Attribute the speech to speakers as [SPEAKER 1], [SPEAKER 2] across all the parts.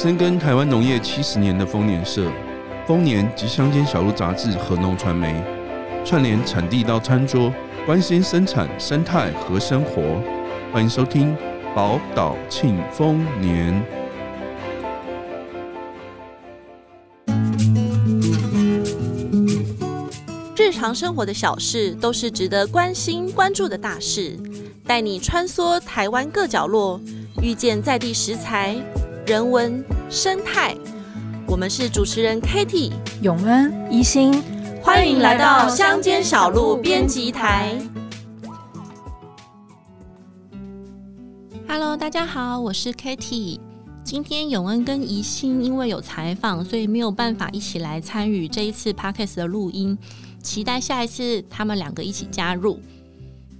[SPEAKER 1] 深耕台湾农业七十年的丰年社、丰年及乡间小路杂志和农传媒，串联产地到餐桌，关心生产生态和生活。欢迎收听宝岛庆丰年。
[SPEAKER 2] 日常生活的小事都是值得关心关注的大事，带你穿梭台湾各角落，遇见在地食材。人文生态，我们是主持人 Katie
[SPEAKER 3] 永恩一心，
[SPEAKER 2] 欢迎来到乡间小路编辑台。Hello，大家好，我是 Katie。今天永恩跟宜心因为有采访，所以没有办法一起来参与这一次 Podcast 的录音。期待下一次他们两个一起加入。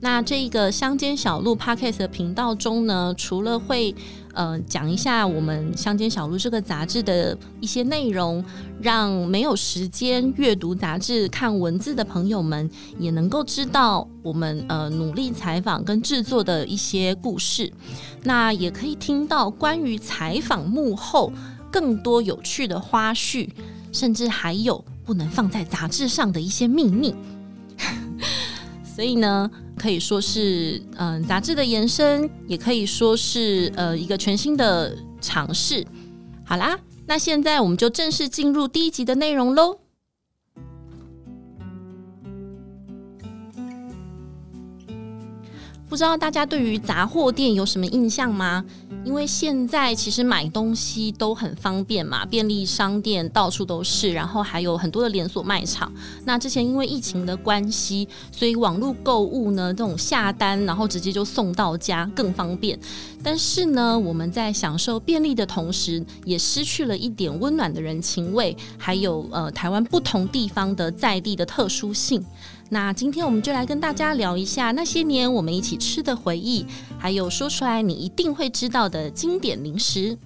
[SPEAKER 2] 那这一个乡间小路 Podcast 的频道中呢，除了会呃，讲一下我们《乡间小路》这个杂志的一些内容，让没有时间阅读杂志、看文字的朋友们也能够知道我们呃努力采访跟制作的一些故事。那也可以听到关于采访幕后更多有趣的花絮，甚至还有不能放在杂志上的一些秘密。所以呢，可以说是嗯杂志的延伸，也可以说是呃一个全新的尝试。好啦，那现在我们就正式进入第一集的内容喽。不知道大家对于杂货店有什么印象吗？因为现在其实买东西都很方便嘛，便利商店到处都是，然后还有很多的连锁卖场。那之前因为疫情的关系，所以网络购物呢，这种下单然后直接就送到家更方便。但是呢，我们在享受便利的同时，也失去了一点温暖的人情味，还有呃台湾不同地方的在地的特殊性。那今天我们就来跟大家聊一下那些年我们一起吃的回忆，还有说出来你一定会知道的经典零食。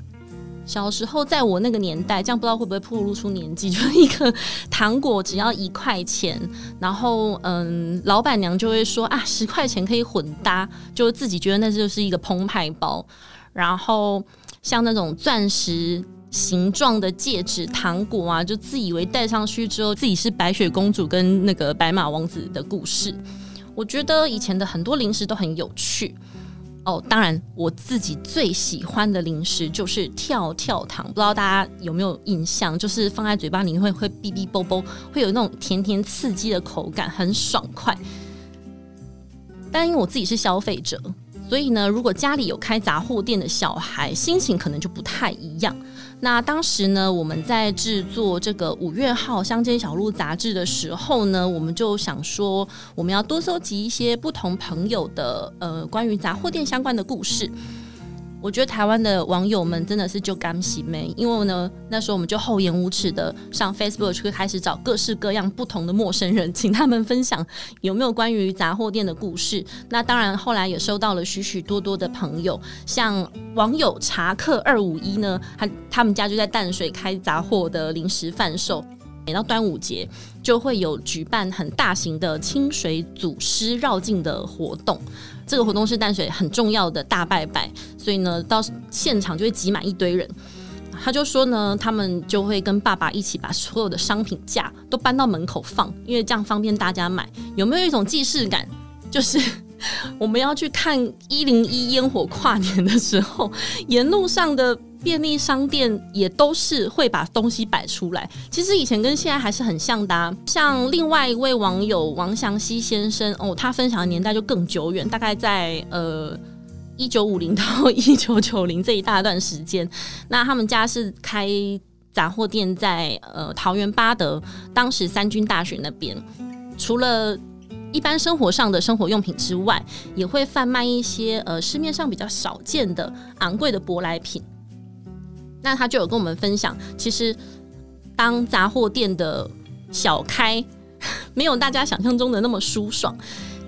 [SPEAKER 2] 小时候在我那个年代，这样不知道会不会暴露出年纪，就是一个糖果只要一块钱，然后嗯，老板娘就会说啊，十块钱可以混搭，就自己觉得那就是一个澎湃包。然后像那种钻石。形状的戒指、糖果啊，就自以为戴上去之后，自己是白雪公主跟那个白马王子的故事。我觉得以前的很多零食都很有趣哦。当然，我自己最喜欢的零食就是跳跳糖，不知道大家有没有印象？就是放在嘴巴里会会哔哔啵啵，会有那种甜甜刺激的口感，很爽快。但因为我自己是消费者，所以呢，如果家里有开杂货店的小孩，心情可能就不太一样。那当时呢，我们在制作这个五月号《乡间小路》杂志的时候呢，我们就想说，我们要多搜集一些不同朋友的呃关于杂货店相关的故事。我觉得台湾的网友们真的是就甘喜没，因为呢，那时候我们就厚颜无耻的上 Facebook 去开始找各式各样不同的陌生人，请他们分享有没有关于杂货店的故事。那当然，后来也收到了许许多多的朋友，像网友茶客二五一呢，他他们家就在淡水开杂货的零食贩售。每到端午节，就会有举办很大型的清水祖师绕境的活动。这个活动是淡水很重要的大拜拜，所以呢，到现场就会挤满一堆人。他就说呢，他们就会跟爸爸一起把所有的商品架都搬到门口放，因为这样方便大家买。有没有一种既视感？就是我们要去看一零一烟火跨年的时候，沿路上的。便利商店也都是会把东西摆出来，其实以前跟现在还是很像的。像另外一位网友王祥熙先生哦，他分享的年代就更久远，大概在呃一九五零到 一九九零这一大段时间。那他们家是开杂货店在呃桃园八德，当时三军大学那边，除了一般生活上的生活用品之外，也会贩卖一些呃市面上比较少见的昂贵的舶来品。那他就有跟我们分享，其实当杂货店的小开 没有大家想象中的那么舒爽，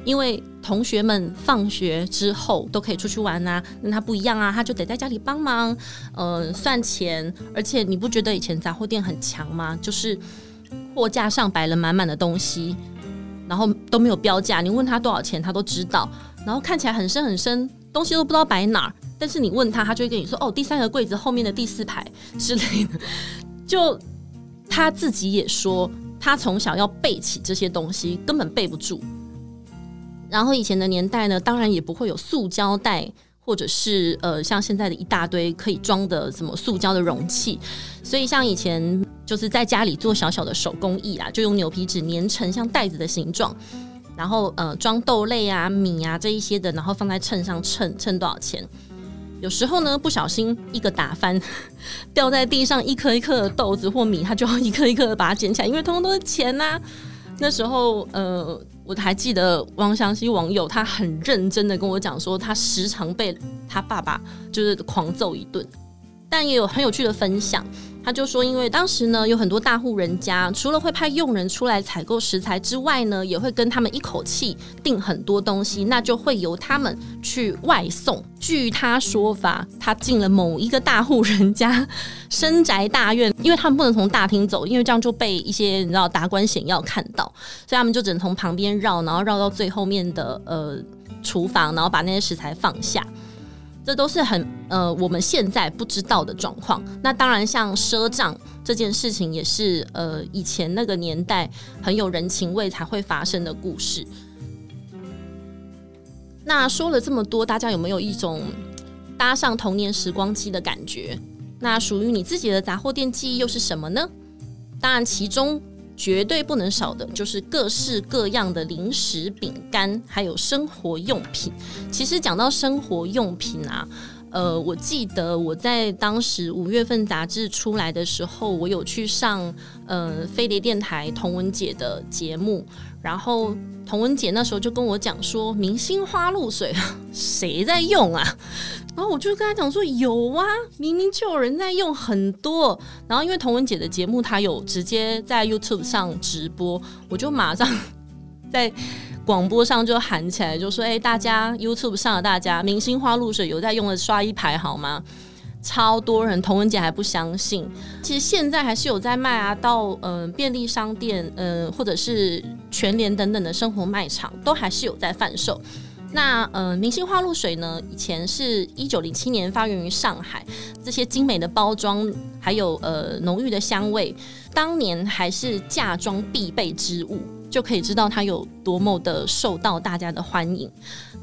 [SPEAKER 2] 因为同学们放学之后都可以出去玩啊，那他不一样啊，他就得在家里帮忙，呃，算钱，而且你不觉得以前杂货店很强吗？就是货架上摆了满满的东西，然后都没有标价，你问他多少钱，他都知道，然后看起来很深很深，东西都不知道摆哪儿。但是你问他，他就会跟你说：“哦，第三个柜子后面的第四排之类的。”就他自己也说，他从小要背起这些东西，根本背不住。然后以前的年代呢，当然也不会有塑胶袋，或者是呃像现在的一大堆可以装的什么塑胶的容器，所以像以前就是在家里做小小的手工艺啊，就用牛皮纸粘成像袋子的形状，然后呃装豆类啊、米啊这一些的，然后放在秤上称称多少钱。有时候呢，不小心一个打翻，掉在地上一颗一颗的豆子或米，他就要一颗一颗的把它捡起来，因为通通都是钱呐、那时候呃。我还记得王祥熙网友，他很认真的跟我讲说，他时常被他爸爸就是狂揍一顿，但也有很有趣的分享。他就说，因为当时呢，有很多大户人家，除了会派佣人出来采购食材之外呢，也会跟他们一口气订很多东西，那就会由他们去外送。据他说法，他进了某一个大户人家深宅大院，因为他们不能从大厅走，因为这样就被一些你知道达官显要看到，所以他们就只能从旁边绕，然后绕到最后面的呃厨房，然后把那些食材放下。这都是很呃我们现在不知道的状况。那当然，像赊账这件事情，也是呃以前那个年代很有人情味才会发生的故事。那说了这么多，大家有没有一种搭上童年时光机的感觉？那属于你自己的杂货店记忆又是什么呢？当然，其中。绝对不能少的就是各式各样的零食、饼干，还有生活用品。其实讲到生活用品啊，呃，我记得我在当时五月份杂志出来的时候，我有去上呃飞碟电台童文姐的节目，然后童文姐那时候就跟我讲说，明星花露水 谁在用啊？然后我就跟他讲说有啊，明明就有人在用很多。然后因为童文姐的节目，她有直接在 YouTube 上直播，我就马上在广播上就喊起来，就说：“哎，大家 YouTube 上的大家，明星花露水有在用的刷一排好吗？”超多人，童文姐还不相信。其实现在还是有在卖啊，到嗯、便利商店，嗯、或者是全联等等的生活卖场，都还是有在贩售。那呃，明星花露水呢？以前是一九零七年发源于上海，这些精美的包装，还有呃浓郁的香味，当年还是嫁妆必备之物，就可以知道它有多么的受到大家的欢迎。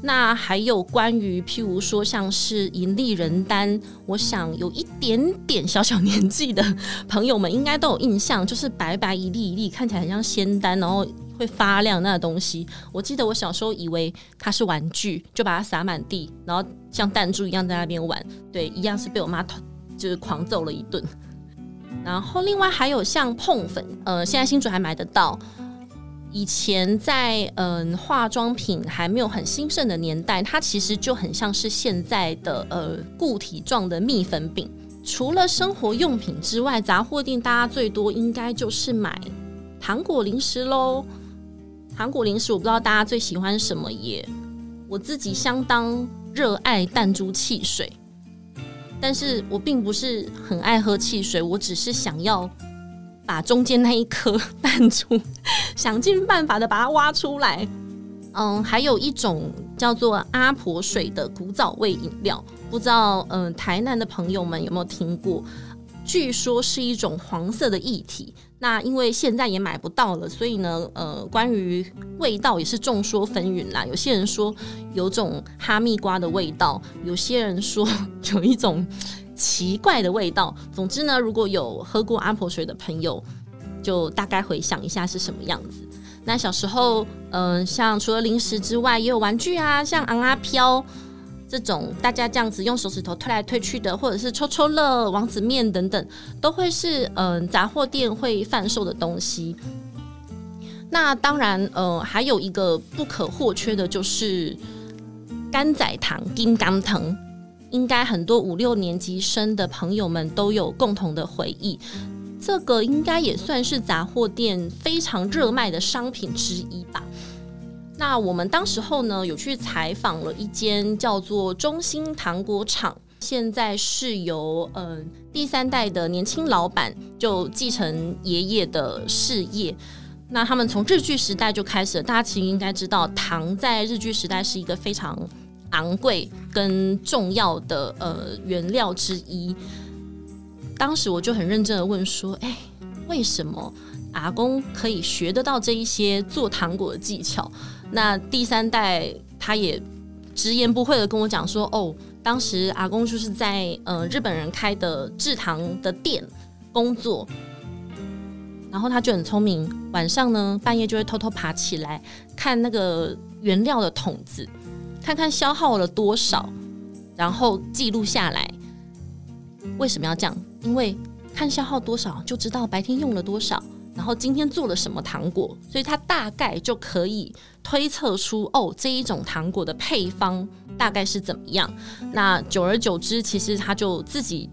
[SPEAKER 2] 那还有关于譬如说像是银利人丹，我想有一点点小小年纪的朋友们应该都有印象，就是白白一粒一粒，看起来很像仙丹，然后。会发亮那东西，我记得我小时候以为它是玩具，就把它撒满地，然后像弹珠一样在那边玩。对，一样是被我妈就是狂揍了一顿。然后另外还有像碰粉，呃，现在新竹还买得到。以前在嗯、化妆品还没有很兴盛的年代，它其实就很像是现在的呃固体状的蜜粉饼。除了生活用品之外，杂货店大家最多应该就是买糖果零食喽。糖果零食，我不知道大家最喜欢什么耶。我自己相当热爱弹珠汽水，但是我并不是很爱喝汽水，我只是想要把中间那一颗 弹珠 想尽办法的把它挖出来。嗯，还有一种叫做阿婆水的古早味饮料，不知道嗯台南的朋友们有没有听过？据说是一种黄色的液体，那因为现在也买不到了，所以呢，呃，关于味道也是众说纷纭啦。有些人说有种哈密瓜的味道，有些人说 有一种奇怪的味道。总之呢，如果有喝过阿婆水的朋友，就大概回想一下是什么样子。那小时候，嗯、像除了零食之外，也有玩具啊，像昂阿飘。这种大家这样子用手指头推来推去的，或者是抽抽乐、王子面等等，都会是嗯、杂货店会贩售的东西。那当然，呃，还有一个不可或缺的就是甘仔糖、金刚糖，应该很多五六年级生的朋友们都有共同的回忆。这个应该也算是杂货店非常热卖的商品之一吧。那我们当时候呢，有去采访了一间叫做中兴糖果厂，现在是由嗯、第三代的年轻老板就继承爷爷的事业。那他们从日据时代就开始了，大家其实应该知道，糖在日据时代是一个非常昂贵跟重要的呃原料之一。当时我就很认真的问说：“哎，为什么阿公可以学得到这一些做糖果的技巧？”那第三代他也直言不讳的跟我讲说：“哦，当时阿公就是在呃日本人开的制糖的店工作，然后他就很聪明，晚上呢半夜就会偷偷爬起来看那个原料的桶子，看看消耗了多少，然后记录下来。为什么要这样？因为看消耗多少就知道白天用了多少。”然后今天做了什么糖果，所以他大概就可以推测出哦，这一种糖果的配方大概是怎么样。那久而久之，其实他就自己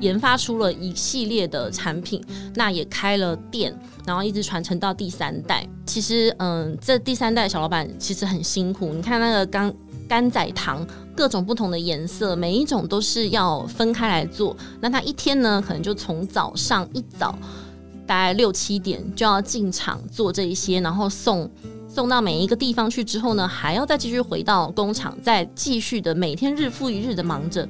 [SPEAKER 2] 研发出了一系列的产品，那也开了店，然后一直传承到第三代。其实，嗯，这第三代小老板其实很辛苦。你看那个干干仔糖，各种不同的颜色，每一种都是要分开来做。那他一天呢，可能就从早上一早。大概六七点就要进场做这一些，然后送送到每一个地方去之后呢，还要再继续回到工厂，再继续的每天日复一日的忙着。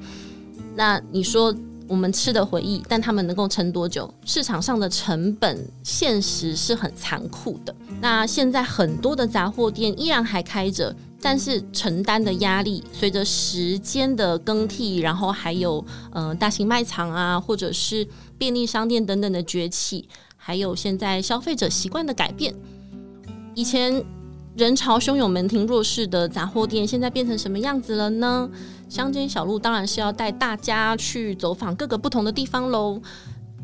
[SPEAKER 2] 那你说我们吃的回忆，但他们能够撑多久？市场上的成本现实是很残酷的。那现在很多的杂货店依然还开着，但是承担的压力随着时间的更替，然后还有嗯、呃、大型卖场啊，或者是便利商店等等的崛起。还有现在消费者习惯的改变，以前人潮汹涌、门庭若市的杂货店，现在变成什么样子了呢？乡间小路当然是要带大家去走访各个不同的地方喽。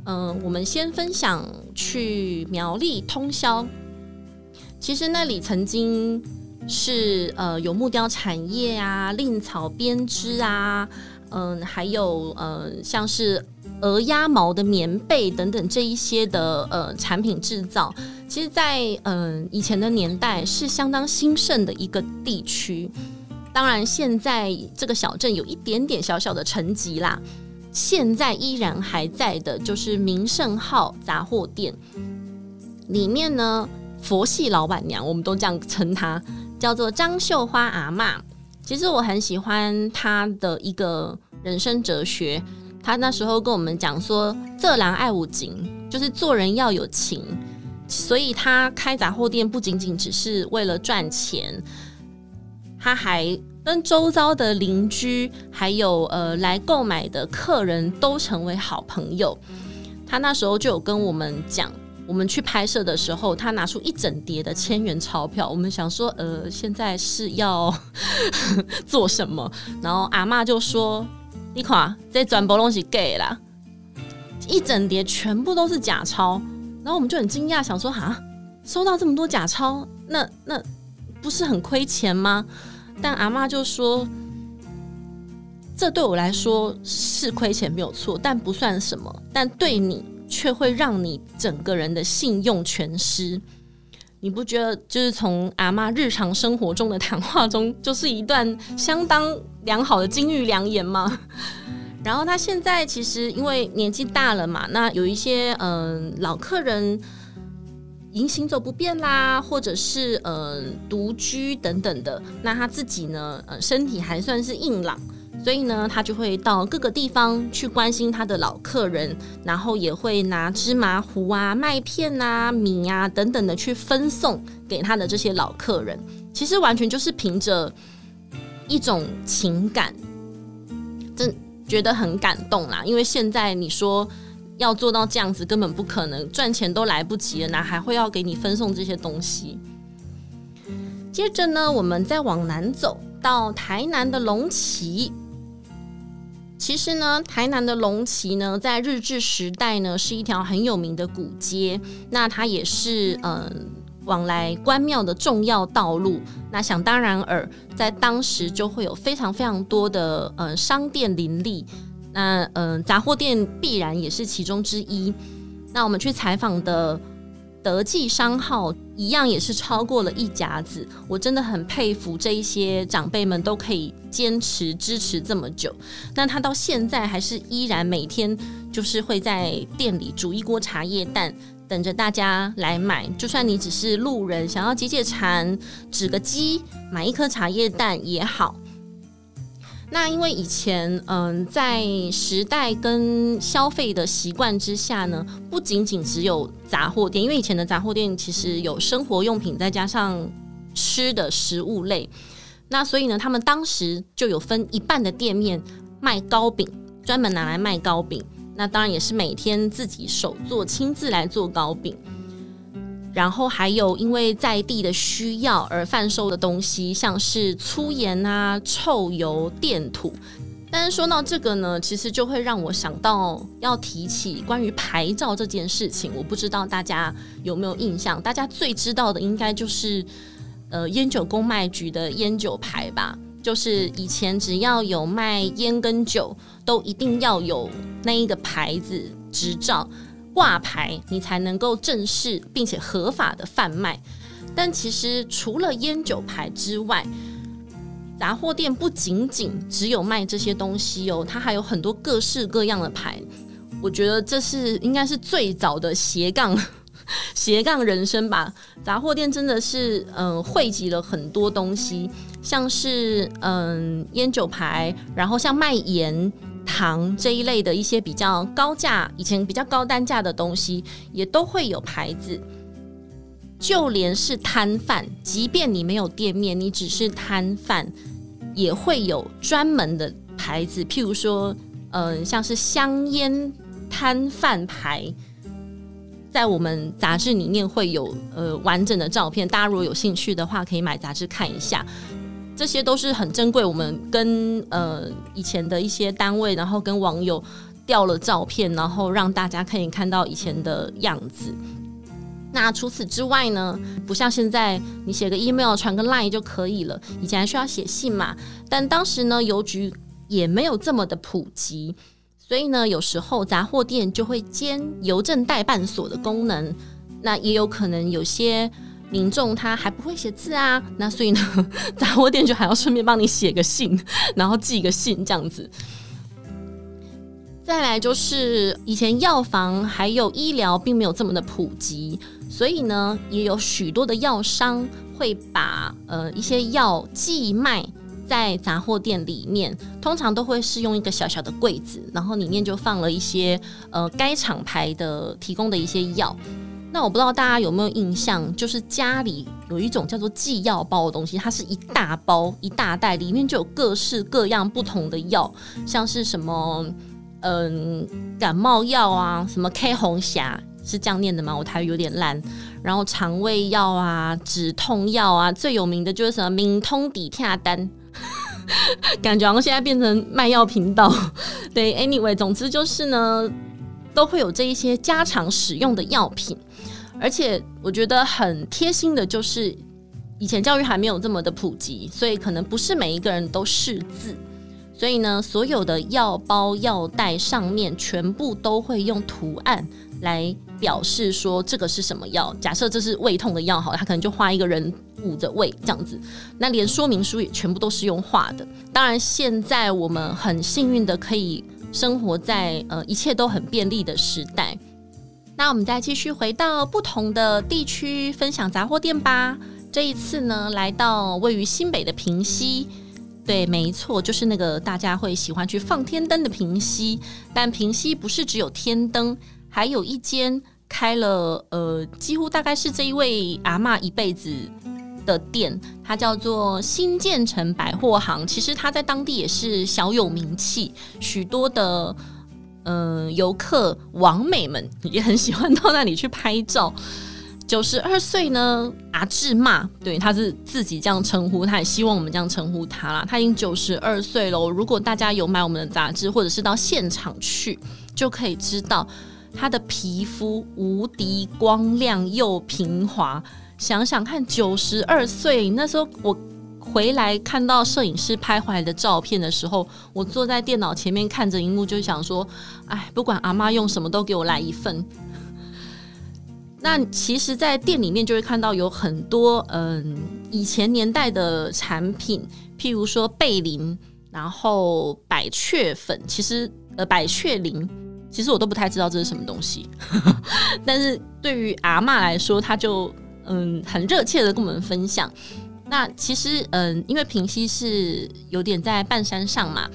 [SPEAKER 2] 嗯、我们先分享去苗栗通宵，其实那里曾经是呃有木雕产业啊、蔺草编织啊，嗯、还有呃像是。鹅鸭毛的棉被等等这一些的呃产品制造，其实在，嗯以前的年代是相当兴盛的一个地区。当然，现在这个小镇有一点点小小的沉寂啦。现在依然还在的就是名胜号杂货店，里面呢佛系老板娘，我们都这样称她，叫做张秀花阿嬷。其实我很喜欢她的一个人生哲学。他那时候跟我们讲说，色狼爱五情，就是做人要有情。所以他开杂货店不仅仅只是为了赚钱，他还跟周遭的邻居还有呃来购买的客人都成为好朋友。他那时候就有跟我们讲，我们去拍摄的时候，他拿出一整叠的千元钞票，我们想说，呃，现在是要 做什么？然后阿嬷就说。你看，这全部拢是假啦，一整叠全部都是假钞。然后我们就很惊讶，想说哈，收到这么多假钞，那那不是很亏钱吗？但阿嬷就说，这对我来说是亏钱没有错，但不算什么。但对你却会让你整个人的信用全失。你不觉得就是从阿妈日常生活中的谈话中，就是一段相当良好的金玉良言吗？然后他现在其实因为年纪大了嘛，那有一些嗯、老客人已经行走不便啦，或者是嗯、呃、独居等等的，那他自己呢，呃身体还算是硬朗。所以呢，他就会到各个地方去关心他的老客人，然后也会拿芝麻糊啊、麦片啊、米啊等等的去分送给他的这些老客人。其实完全就是凭着一种情感，真觉得很感动啦。因为现在你说要做到这样子，根本不可能，赚钱都来不及了，哪还会要给你分送这些东西？接着呢，我们再往南走到台南的龙崎。其实呢，台南的龙崎呢，在日治时代呢，是一条很有名的古街。那它也是嗯、往来关庙的重要道路。那想当然尔，在当时就会有非常非常多的呃商店林立。那嗯、呃，杂货店必然也是其中之一。那我们去采访的。德记商号一样也是超过了一甲子，我真的很佩服这一些长辈们都可以坚持支持这么久。那他到现在还是依然每天就是会在店里煮一锅茶叶蛋，等着大家来买。就算你只是路人，想要解解馋、指个鸡、买一颗茶叶蛋也好。那因为以前嗯，在时代跟消费的习惯之下呢，不仅仅只有杂货店，因为以前的杂货店其实有生活用品，再加上吃的食物类。那所以呢，他们当时就有分一半的店面卖糕饼，专门拿来卖糕饼。那当然也是每天自己手做，亲自来做糕饼。然后还有因为在地的需要而贩售的东西，像是粗盐啊、臭油、电土。但是说到这个呢，其实就会让我想到要提起关于牌照这件事情。我不知道大家有没有印象？大家最知道的应该就是呃烟酒公卖局的烟酒牌吧？就是以前只要有卖烟跟酒，都一定要有那一个牌子执照。挂牌，你才能够正式并且合法的贩卖。但其实除了烟酒牌之外，杂货店不仅仅只有卖这些东西哦，它还有很多各式各样的牌。我觉得这是应该是最早的斜杠 斜杠人生吧。杂货店真的是嗯汇集了很多东西，像是嗯烟酒牌，然后像卖盐。糖这一类的一些比较高价，以前比较高单价的东西，也都会有牌子。就连是摊贩，即便你没有店面，你只是摊贩，也会有专门的牌子。譬如说，嗯、呃，像是香烟摊贩牌，在我们杂志里面会有呃完整的照片。大家如果有兴趣的话，可以买杂志看一下。这些都是很珍贵，我们跟呃以前的一些单位，然后跟网友调了照片，然后让大家可以看到以前的样子。那除此之外呢，不像现在你写个 email 传个 line 就可以了，以前还需要写信嘛。但当时呢，邮局也没有这么的普及，所以呢，有时候杂货店就会兼邮政代办所的功能。那也有可能有些。民众他还不会写字啊，那所以呢，杂货店就还要顺便帮你写个信，然后寄个信这样子。再来就是以前药房还有医疗并没有这么的普及，所以呢，也有许多的药商会把呃一些药寄卖在杂货店里面，通常都会是用一个小小的柜子，然后里面就放了一些呃该厂牌的提供的一些药。那我不知道大家有没有印象，就是家里有一种叫做寄药包的东西，它是一大包一大袋，里面就有各式各样不同的药，像是什么嗯感冒药啊，什么 K 红霞是这样念的吗？我台语有点烂。然后肠胃药啊，止痛药啊，最有名的就是什么明通底跳单，感觉好像现在变成卖药频道。对，anyway，总之就是呢。都会有这一些家常使用的药品，而且我觉得很贴心的就是，以前教育还没有这么的普及，所以可能不是每一个人都识字，所以呢，所有的药包、药袋上面全部都会用图案来表示说这个是什么药。假设这是胃痛的药，好，他可能就画一个人捂着胃这样子，那连说明书也全部都是用画的。当然，现在我们很幸运的可以。生活在呃一切都很便利的时代，那我们再继续回到不同的地区分享杂货店吧。这一次呢，来到位于新北的平溪，对，没错，就是那个大家会喜欢去放天灯的平溪。但平溪不是只有天灯，还有一间开了呃，几乎大概是这一位阿嬷一辈子。的店，它叫做新建成百货行。其实它在当地也是小有名气，许多的嗯、游客、网美们也很喜欢到那里去拍照。九十二岁呢，阿志骂，对，他是自己这样称呼，他也希望我们这样称呼他啦。他已经九十二岁了。如果大家有买我们的杂志，或者是到现场去，就可以知道他的皮肤无敌光亮又平滑。想想看，九十二岁那时候，我回来看到摄影师拍回来的照片的时候，我坐在电脑前面看着荧幕，就想说：“哎，不管阿妈用什么，都给我来一份。”那其实，在店里面就会看到有很多嗯以前年代的产品，譬如说贝林，然后百雀粉，其实呃百雀灵，其实我都不太知道这是什么东西，但是对于阿妈来说，她就。嗯，很热切的跟我们分享。那其实，嗯，因为平溪是有点在半山上嘛，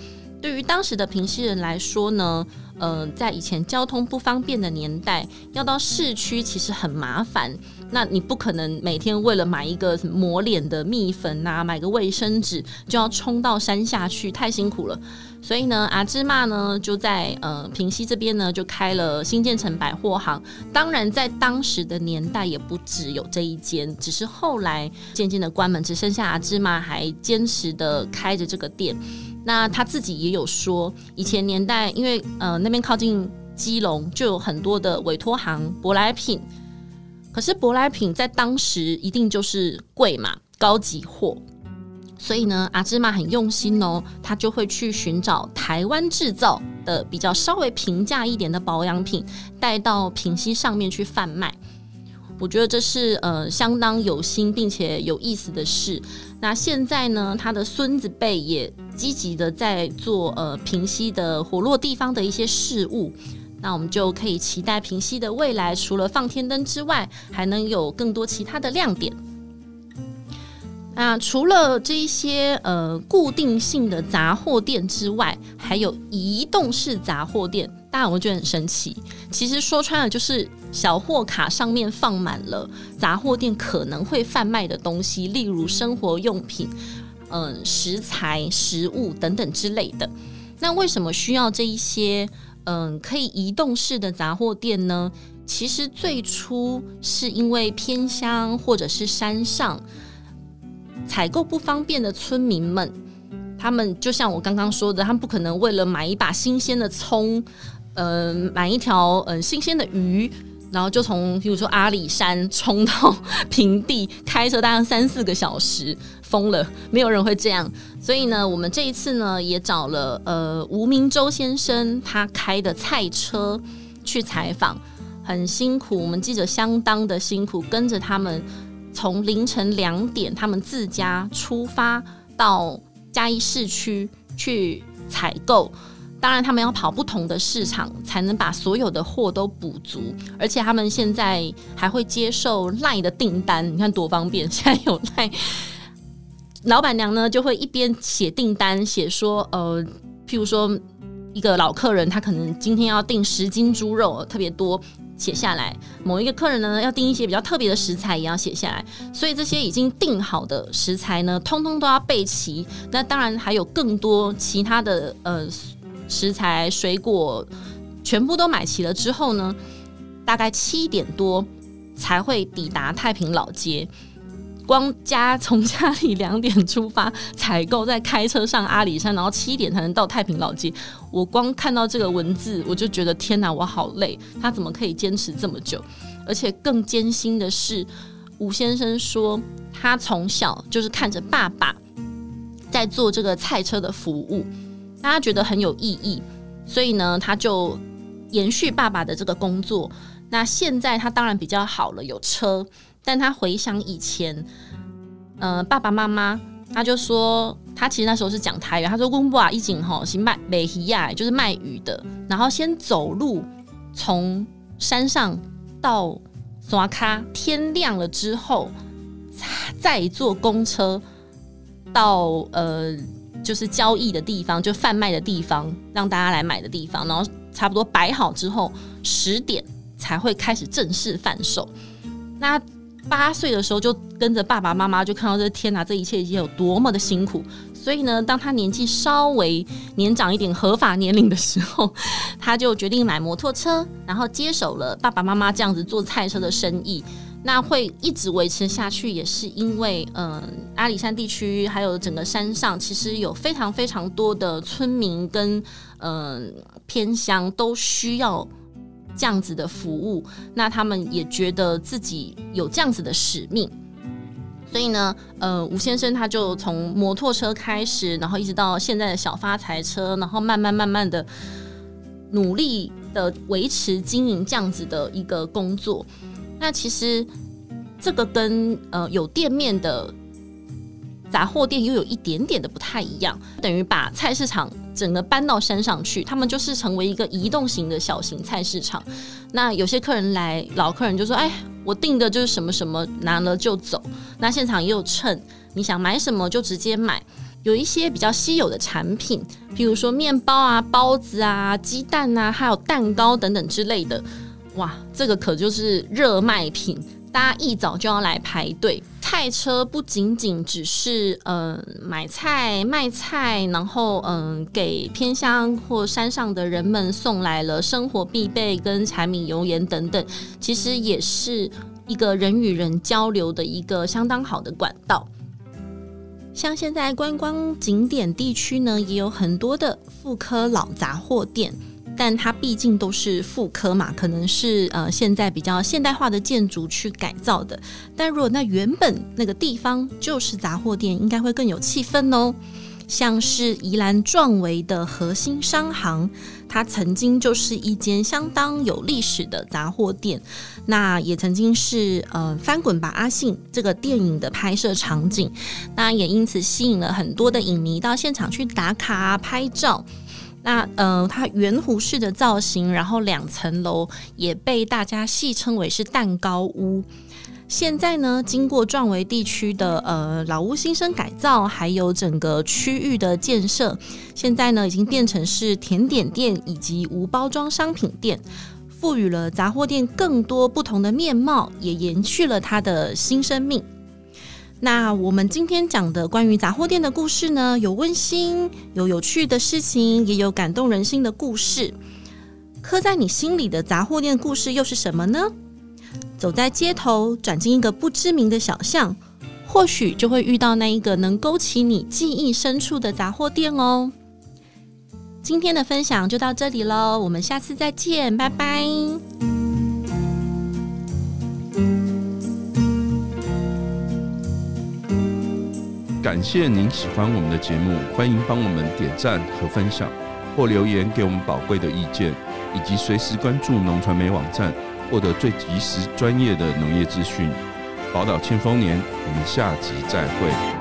[SPEAKER 2] 对于当时的平溪人来说呢，嗯，在以前交通不方便的年代，要到市区其实很麻烦。那你不可能每天为了买一个抹脸的蜜粉呐、啊，买个卫生纸就要冲到山下去，太辛苦了。所以呢，阿芝麻呢就在呃平溪这边呢就开了新建成百货行。当然，在当时的年代也不只有这一间，只是后来渐渐的关门，只剩下阿芝麻还坚持的开着这个店。那他自己也有说，以前年代因为呃那边靠近基隆，就有很多的委托行、舶来品。可是舶来品在当时一定就是贵嘛，高级货。所以呢，阿芝麻很用心哦，他就会去寻找台湾制造的比较稍微平价一点的保养品，带到平溪上面去贩卖。我觉得这是呃相当有心并且有意思的事。那现在呢，他的孙子辈也积极的在做呃平息的活络地方的一些事物。那我们就可以期待平息的未来，除了放天灯之外，还能有更多其他的亮点。那除了这一些呃固定性的杂货店之外，还有移动式杂货店，大家我觉得很神奇？其实说穿了，就是小货卡上面放满了杂货店可能会贩卖的东西，例如生活用品、嗯、食材、食物等等之类的。那为什么需要这一些嗯、可以移动式的杂货店呢？其实最初是因为偏乡或者是山上。采购不方便的村民们，他们就像我刚刚说的，他们不可能为了买一把新鲜的葱，呃，买一条嗯、呃、新鲜的鱼，然后就从比如说阿里山冲到平地，开车大概三四个小时，疯了，没有人会这样。所以呢，我们这一次呢也找了呃吴明洲先生他开的菜车去采访，很辛苦，我们记者相当的辛苦，跟着他们。从凌晨两点，他们自家出发到嘉义市区去采购。当然，他们要跑不同的市场，才能把所有的货都补足。而且，他们现在还会接受赖的订单，你看多方便！现在有赖老板娘呢就会一边写订单，写说，呃，譬如说一个老客人，他可能今天要订十斤猪肉，特别多。写下来，某一个客人呢要订一些比较特别的食材，也要写下来。所以这些已经订好的食材呢，通通都要备齐。那当然还有更多其他的呃食材、水果，全部都买齐了之后呢，大概七点多才会抵达太平老街。光家从家里两点出发采购，再开车上阿里山，然后七点才能到太平老街。我光看到这个文字，我就觉得天哪，我好累。他怎么可以坚持这么久？而且更艰辛的是，吴先生说他从小就是看着爸爸在做这个菜车的服务，大家觉得很有意义，所以呢，他就延续爸爸的这个工作。那现在他当然比较好了，有车。但他回想以前，呃，爸爸妈妈，他就说，他其实那时候是讲台语，他说公布啊，一景吼是卖卖鱼啊，就是卖鱼的，然后先走路从山上到刷卡，天亮了之后再坐公车到呃，就是交易的地方，就贩卖的地方，让大家来买的地方，然后差不多摆好之后，十点才会开始正式贩售。那八岁的时候就跟着爸爸妈妈，就看到这天哪，这一切已经有多么的辛苦。所以呢，当他年纪稍微年长一点，合法年龄的时候，他就决定买摩托车，然后接手了爸爸妈妈这样子做菜车的生意。那会一直维持下去，也是因为，嗯、阿里山地区还有整个山上，其实有非常非常多的村民跟嗯、偏乡都需要。这样子的服务，那他们也觉得自己有这样子的使命，所以呢，呃，吴先生他就从摩托车开始，然后一直到现在的小发财车，然后慢慢慢慢的努力的维持经营这样子的一个工作。那其实这个跟呃有店面的。杂货店又有一点点的不太一样，等于把菜市场整个搬到山上去，他们就是成为一个移动型的小型菜市场。那有些客人来，老客人就说：“哎，我订的就是什么什么，拿了就走。那现场也有称，你想买什么就直接买。有一些比较稀有的产品，比如说面包啊、包子啊、鸡蛋啊，还有蛋糕等等之类的。哇，这个可就是热卖品，大家一早就要来排队。菜车不仅仅只是嗯、买菜卖菜，然后嗯、给偏乡或山上的人们送来了生活必备跟柴米油盐等等，其实也是一个人与人交流的一个相当好的管道。像现在观光景点地区呢，也有很多的复刻老杂货店，但它毕竟都是复刻嘛，可能是呃现在比较现代化的建筑去改造的。但如果那原本那个地方就是杂货店，应该会更有气氛哦。像是宜兰壮维的核心商行，它曾经就是一间相当有历史的杂货店，那也曾经是呃《翻滚吧，阿信》这个电影的拍摄场景，那也因此吸引了很多的影迷到现场去打卡拍照。那呃，它圆弧式的造型，然后两层楼也被大家戏称为是蛋糕屋。现在呢，经过壮围地区的呃老屋新生改造，还有整个区域的建设，现在呢已经变成是甜点店以及无包装商品店，赋予了杂货店更多不同的面貌，也延续了它的新生命。那我们今天讲的关于杂货店的故事呢，有温馨，有有趣的事情，也有感动人心的故事。刻在你心里的杂货店故事又是什么呢？走在街头，转进一个不知名的小巷，或许就会遇到那一个能勾起你记忆深处的杂货店哦。今天的分享就到这里喽，我们下次再见，拜拜。
[SPEAKER 1] 感谢您喜欢我们的节目，欢迎帮我们点赞和分享，或留言给我们宝贵的意见，以及随时关注农传媒网站。获得最及时、专业的农业资讯，宝岛庆丰年，我们下集再会。